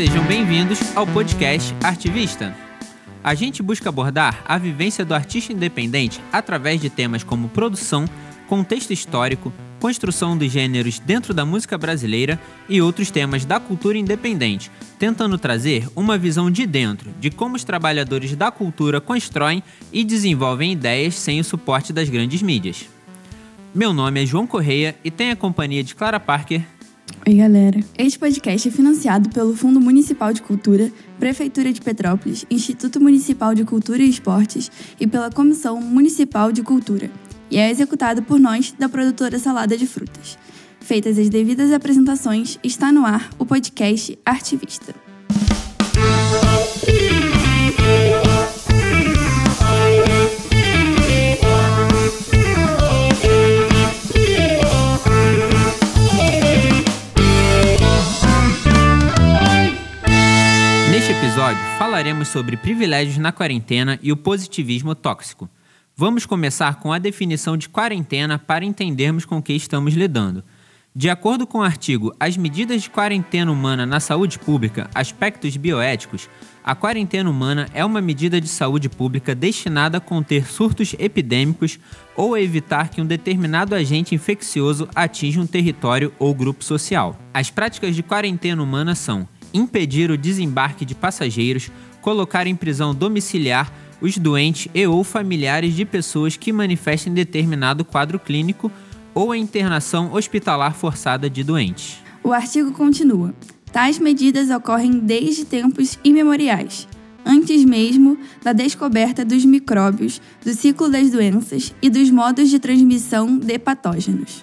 Sejam bem-vindos ao podcast Artivista. A gente busca abordar a vivência do artista independente através de temas como produção, contexto histórico, construção dos gêneros dentro da música brasileira e outros temas da cultura independente, tentando trazer uma visão de dentro de como os trabalhadores da cultura constroem e desenvolvem ideias sem o suporte das grandes mídias. Meu nome é João Correia e tenho a companhia de Clara Parker. Oi, galera. Este podcast é financiado pelo Fundo Municipal de Cultura, Prefeitura de Petrópolis, Instituto Municipal de Cultura e Esportes e pela Comissão Municipal de Cultura e é executado por nós da produtora Salada de Frutas. Feitas as devidas apresentações, está no ar o podcast Artivista. Sobre privilégios na quarentena e o positivismo tóxico. Vamos começar com a definição de quarentena para entendermos com o que estamos lidando. De acordo com o artigo As medidas de quarentena humana na saúde pública, aspectos bioéticos, a quarentena humana é uma medida de saúde pública destinada a conter surtos epidêmicos ou a evitar que um determinado agente infeccioso atinja um território ou grupo social. As práticas de quarentena humana são impedir o desembarque de passageiros, colocar em prisão domiciliar os doentes e ou familiares de pessoas que manifestem determinado quadro clínico ou a internação hospitalar forçada de doentes. O artigo continua. Tais medidas ocorrem desde tempos imemoriais, antes mesmo da descoberta dos micróbios, do ciclo das doenças e dos modos de transmissão de patógenos.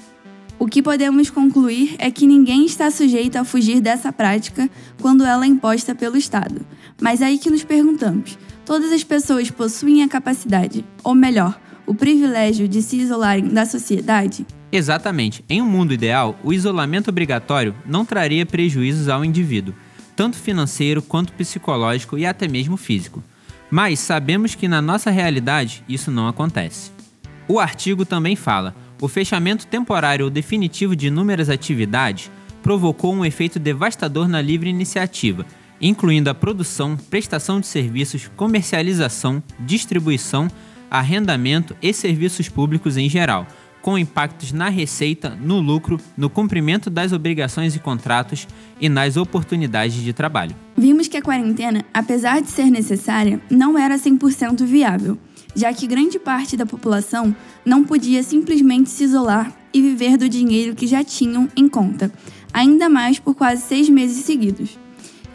O que podemos concluir é que ninguém está sujeito a fugir dessa prática quando ela é imposta pelo Estado. Mas é aí que nos perguntamos: todas as pessoas possuem a capacidade, ou melhor, o privilégio de se isolarem da sociedade? Exatamente. Em um mundo ideal, o isolamento obrigatório não traria prejuízos ao indivíduo, tanto financeiro quanto psicológico e até mesmo físico. Mas sabemos que na nossa realidade isso não acontece. O artigo também fala: o fechamento temporário ou definitivo de inúmeras atividades provocou um efeito devastador na livre iniciativa incluindo a produção, prestação de serviços, comercialização, distribuição, arrendamento e serviços públicos em geral, com impactos na receita, no lucro, no cumprimento das obrigações e contratos e nas oportunidades de trabalho. Vimos que a quarentena, apesar de ser necessária, não era 100% viável, já que grande parte da população não podia simplesmente se isolar e viver do dinheiro que já tinham em conta, ainda mais por quase seis meses seguidos.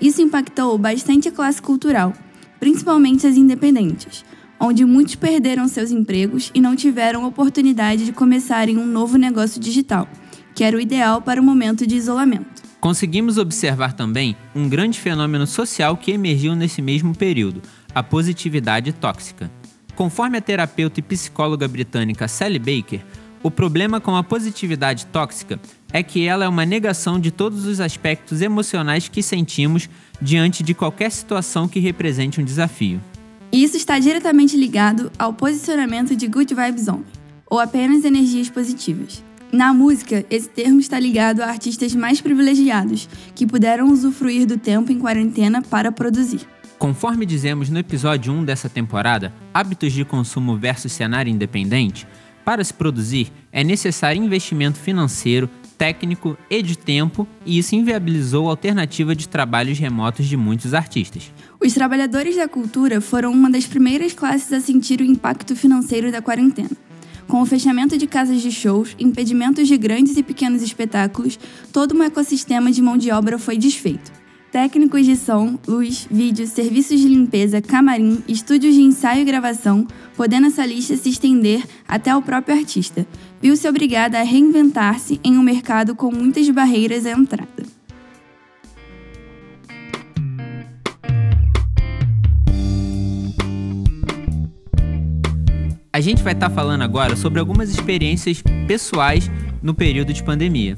Isso impactou bastante a classe cultural, principalmente as independentes, onde muitos perderam seus empregos e não tiveram oportunidade de começarem um novo negócio digital, que era o ideal para o momento de isolamento. Conseguimos observar também um grande fenômeno social que emergiu nesse mesmo período, a positividade tóxica. Conforme a terapeuta e psicóloga britânica Sally Baker, o problema com a positividade tóxica é que ela é uma negação de todos os aspectos emocionais que sentimos diante de qualquer situação que represente um desafio. Isso está diretamente ligado ao posicionamento de Good Vibes Only, ou apenas energias positivas. Na música, esse termo está ligado a artistas mais privilegiados, que puderam usufruir do tempo em quarentena para produzir. Conforme dizemos no episódio 1 dessa temporada, Hábitos de Consumo versus Cenário Independente, para se produzir, é necessário investimento financeiro, técnico e de tempo, e isso inviabilizou a alternativa de trabalhos remotos de muitos artistas. Os trabalhadores da cultura foram uma das primeiras classes a sentir o impacto financeiro da quarentena. Com o fechamento de casas de shows, impedimentos de grandes e pequenos espetáculos, todo um ecossistema de mão de obra foi desfeito técnicos de som, luz, vídeo, serviços de limpeza, camarim, estúdios de ensaio e gravação, podendo essa lista se estender até o próprio artista. Viu-se obrigada a reinventar-se em um mercado com muitas barreiras à entrada. A gente vai estar tá falando agora sobre algumas experiências pessoais no período de pandemia.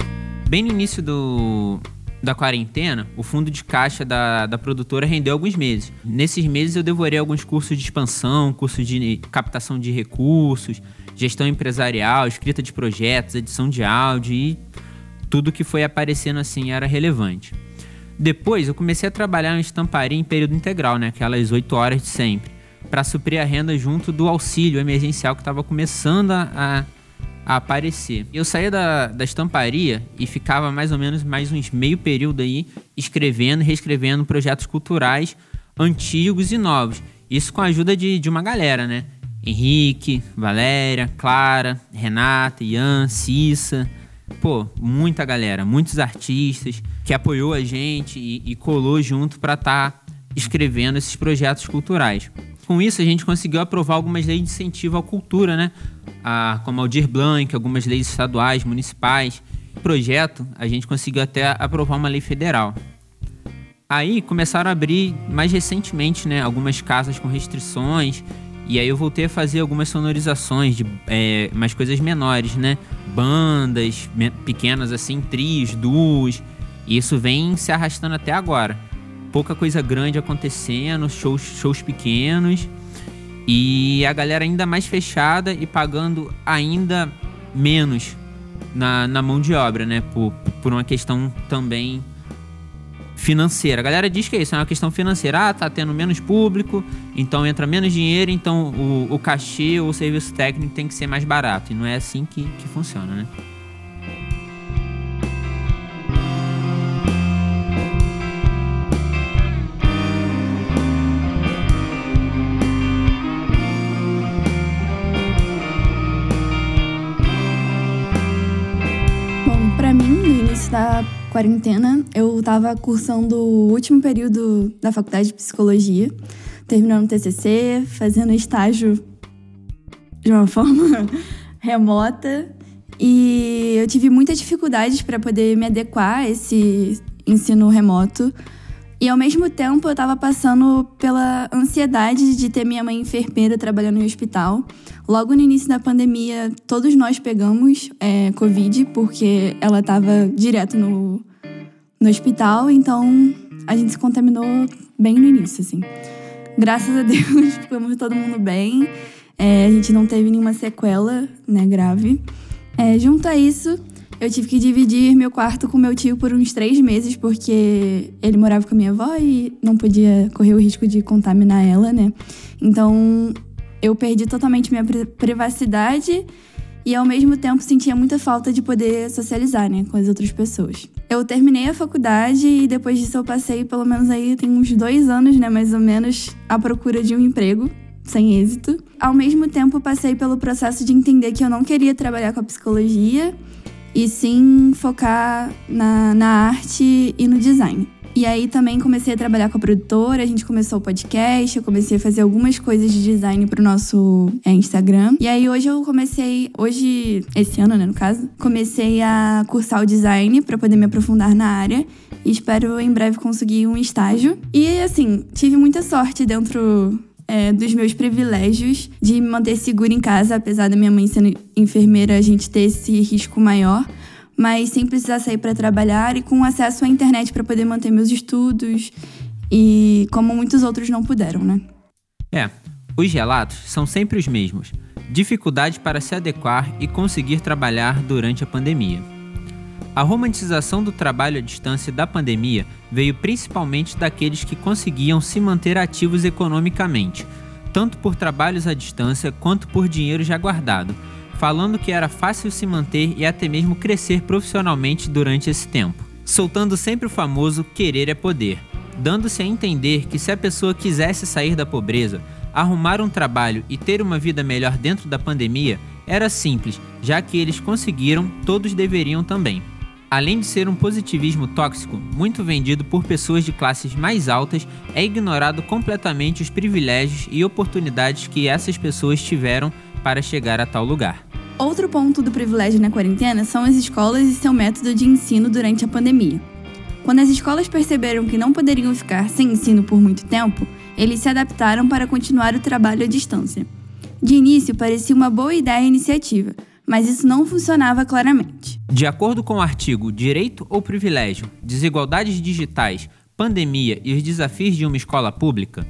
Bem no início do, da quarentena, o fundo de caixa da, da produtora rendeu alguns meses. Nesses meses eu devorei alguns cursos de expansão, cursos de captação de recursos, gestão empresarial, escrita de projetos, edição de áudio e tudo que foi aparecendo assim era relevante. Depois eu comecei a trabalhar em estamparia em período integral, né? Aquelas 8 horas de sempre. Para suprir a renda junto do auxílio emergencial que estava começando a, a aparecer. Eu saía da, da estamparia e ficava mais ou menos mais uns meio período aí escrevendo e reescrevendo projetos culturais antigos e novos. Isso com a ajuda de, de uma galera, né? Henrique, Valéria, Clara, Renata, Ian, Cissa. Pô, muita galera, muitos artistas que apoiou a gente e, e colou junto para estar tá escrevendo esses projetos culturais. Com isso, a gente conseguiu aprovar algumas leis de incentivo à cultura, né? A, como Aldir Blanc, algumas leis estaduais, municipais. Projeto, a gente conseguiu até aprovar uma lei federal. Aí começaram a abrir mais recentemente, né? Algumas casas com restrições. E aí eu voltei a fazer algumas sonorizações de é, mais coisas menores, né? Bandas pequenas assim, trios, duos. E isso vem se arrastando até agora pouca coisa grande acontecendo, shows, shows pequenos e a galera ainda mais fechada e pagando ainda menos na, na mão de obra, né? Por, por uma questão também financeira. A galera diz que é isso, é uma questão financeira. Ah, tá tendo menos público, então entra menos dinheiro, então o, o cachê ou o serviço técnico tem que ser mais barato. E não é assim que, que funciona, né? Quarentena, eu estava cursando o último período da faculdade de psicologia, terminando o TCC, fazendo estágio de uma forma remota. E eu tive muitas dificuldades para poder me adequar a esse ensino remoto. E ao mesmo tempo eu estava passando pela ansiedade de ter minha mãe enfermeira trabalhando em hospital. Logo no início da pandemia, todos nós pegamos é, Covid, porque ela estava direto no, no hospital, então a gente se contaminou bem no início, assim. Graças a Deus, ficamos todo mundo bem. É, a gente não teve nenhuma sequela, né, grave. É, junto a isso, eu tive que dividir meu quarto com meu tio por uns três meses, porque ele morava com a minha avó e não podia correr o risco de contaminar ela, né? Então, eu perdi totalmente minha privacidade e ao mesmo tempo sentia muita falta de poder socializar, né, com as outras pessoas. Eu terminei a faculdade e depois disso eu passei, pelo menos aí tem uns dois anos, né, mais ou menos, à procura de um emprego sem êxito. Ao mesmo tempo passei pelo processo de entender que eu não queria trabalhar com a psicologia e sim focar na, na arte e no design. E aí também comecei a trabalhar com a produtora, a gente começou o podcast, eu comecei a fazer algumas coisas de design pro nosso é, Instagram. E aí hoje eu comecei, hoje, esse ano, né, no caso, comecei a cursar o design para poder me aprofundar na área. E espero em breve conseguir um estágio. E assim, tive muita sorte dentro é, dos meus privilégios de me manter segura em casa, apesar da minha mãe sendo enfermeira, a gente ter esse risco maior mas sem precisar sair para trabalhar e com acesso à internet para poder manter meus estudos e como muitos outros não puderam, né? É, os relatos são sempre os mesmos: dificuldade para se adequar e conseguir trabalhar durante a pandemia. A romantização do trabalho à distância da pandemia veio principalmente daqueles que conseguiam se manter ativos economicamente, tanto por trabalhos à distância quanto por dinheiro já guardado falando que era fácil se manter e até mesmo crescer profissionalmente durante esse tempo. Soltando sempre o famoso querer é poder, dando-se a entender que se a pessoa quisesse sair da pobreza, arrumar um trabalho e ter uma vida melhor dentro da pandemia, era simples, já que eles conseguiram, todos deveriam também. Além de ser um positivismo tóxico, muito vendido por pessoas de classes mais altas, é ignorado completamente os privilégios e oportunidades que essas pessoas tiveram para chegar a tal lugar. Outro ponto do privilégio na quarentena são as escolas e seu método de ensino durante a pandemia. Quando as escolas perceberam que não poderiam ficar sem ensino por muito tempo, eles se adaptaram para continuar o trabalho à distância. De início, parecia uma boa ideia a iniciativa, mas isso não funcionava claramente. De acordo com o artigo Direito ou Privilégio, Desigualdades Digitais, Pandemia e os Desafios de uma Escola Pública,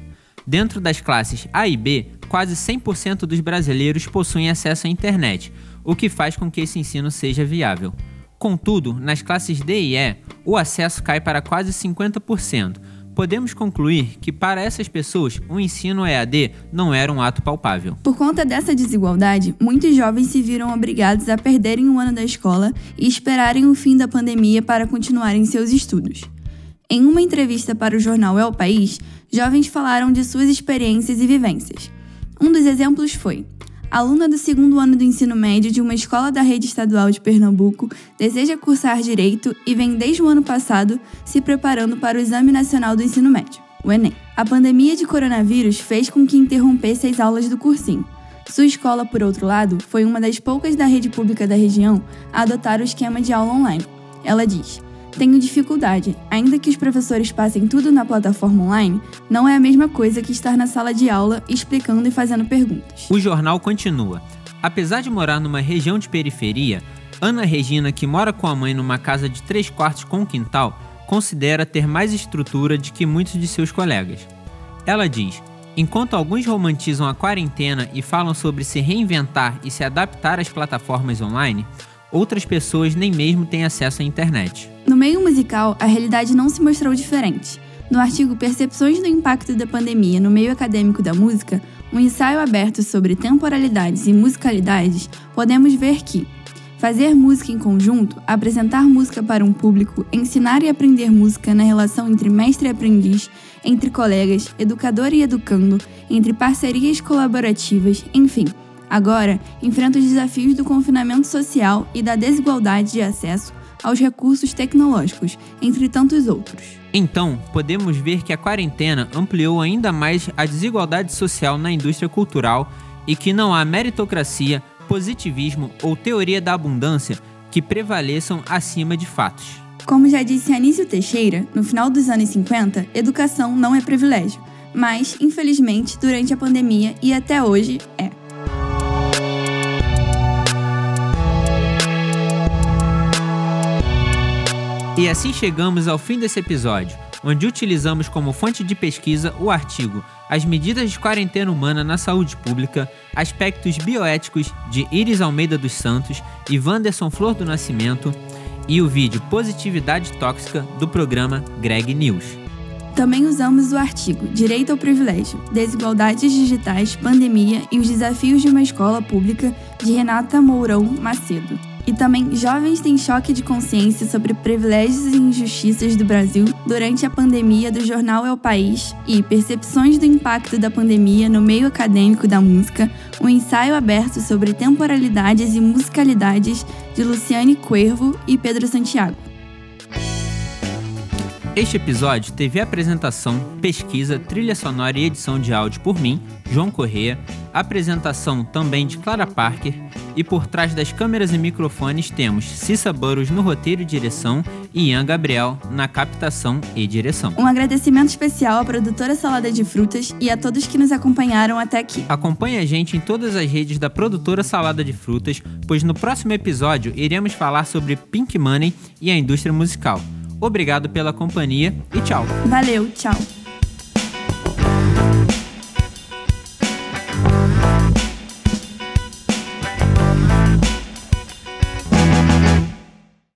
dentro das classes A e B, quase 100% dos brasileiros possuem acesso à internet, o que faz com que esse ensino seja viável. Contudo, nas classes D e E, o acesso cai para quase 50%. Podemos concluir que, para essas pessoas, o ensino EAD não era um ato palpável. Por conta dessa desigualdade, muitos jovens se viram obrigados a perderem um ano da escola e esperarem o fim da pandemia para continuarem seus estudos. Em uma entrevista para o jornal o País, jovens falaram de suas experiências e vivências. Um dos exemplos foi: aluna do segundo ano do ensino médio de uma escola da rede estadual de Pernambuco, deseja cursar direito e vem desde o ano passado se preparando para o Exame Nacional do Ensino Médio, o Enem. A pandemia de coronavírus fez com que interrompesse as aulas do cursinho. Sua escola, por outro lado, foi uma das poucas da rede pública da região a adotar o esquema de aula online. Ela diz: tenho dificuldade. Ainda que os professores passem tudo na plataforma online, não é a mesma coisa que estar na sala de aula explicando e fazendo perguntas. O jornal continua. Apesar de morar numa região de periferia, Ana Regina, que mora com a mãe numa casa de três quartos com quintal, considera ter mais estrutura de que muitos de seus colegas. Ela diz: Enquanto alguns romantizam a quarentena e falam sobre se reinventar e se adaptar às plataformas online, outras pessoas nem mesmo têm acesso à internet. No meio musical, a realidade não se mostrou diferente. No artigo Percepções do Impacto da Pandemia no Meio Acadêmico da Música, um ensaio aberto sobre temporalidades e musicalidades, podemos ver que fazer música em conjunto, apresentar música para um público, ensinar e aprender música na relação entre mestre e aprendiz, entre colegas, educador e educando, entre parcerias colaborativas, enfim, Agora, enfrenta os desafios do confinamento social e da desigualdade de acesso aos recursos tecnológicos, entre tantos outros. Então, podemos ver que a quarentena ampliou ainda mais a desigualdade social na indústria cultural e que não há meritocracia, positivismo ou teoria da abundância que prevaleçam acima de fatos. Como já disse Anísio Teixeira, no final dos anos 50, educação não é privilégio, mas, infelizmente, durante a pandemia e até hoje é. E assim chegamos ao fim desse episódio, onde utilizamos como fonte de pesquisa o artigo As medidas de quarentena humana na saúde pública, aspectos bioéticos de Iris Almeida dos Santos e Wanderson Flor do Nascimento, e o vídeo Positividade Tóxica do programa Greg News. Também usamos o artigo Direito ao Privilégio, Desigualdades Digitais, Pandemia e os Desafios de uma Escola Pública, de Renata Mourão Macedo. E também jovens têm choque de consciência sobre privilégios e injustiças do Brasil durante a pandemia do jornal É o País e percepções do impacto da pandemia no meio acadêmico da música, um ensaio aberto sobre temporalidades e musicalidades de Luciane Cuervo e Pedro Santiago. Este episódio teve apresentação, pesquisa, trilha sonora e edição de áudio por mim, João Corrêa, apresentação também de Clara Parker, e por trás das câmeras e microfones temos Cissa Burros no roteiro e direção e Ian Gabriel na captação e direção. Um agradecimento especial à produtora Salada de Frutas e a todos que nos acompanharam até aqui. Acompanhe a gente em todas as redes da produtora Salada de Frutas, pois no próximo episódio iremos falar sobre Pink Money e a indústria musical. Obrigado pela companhia e tchau. Valeu, tchau.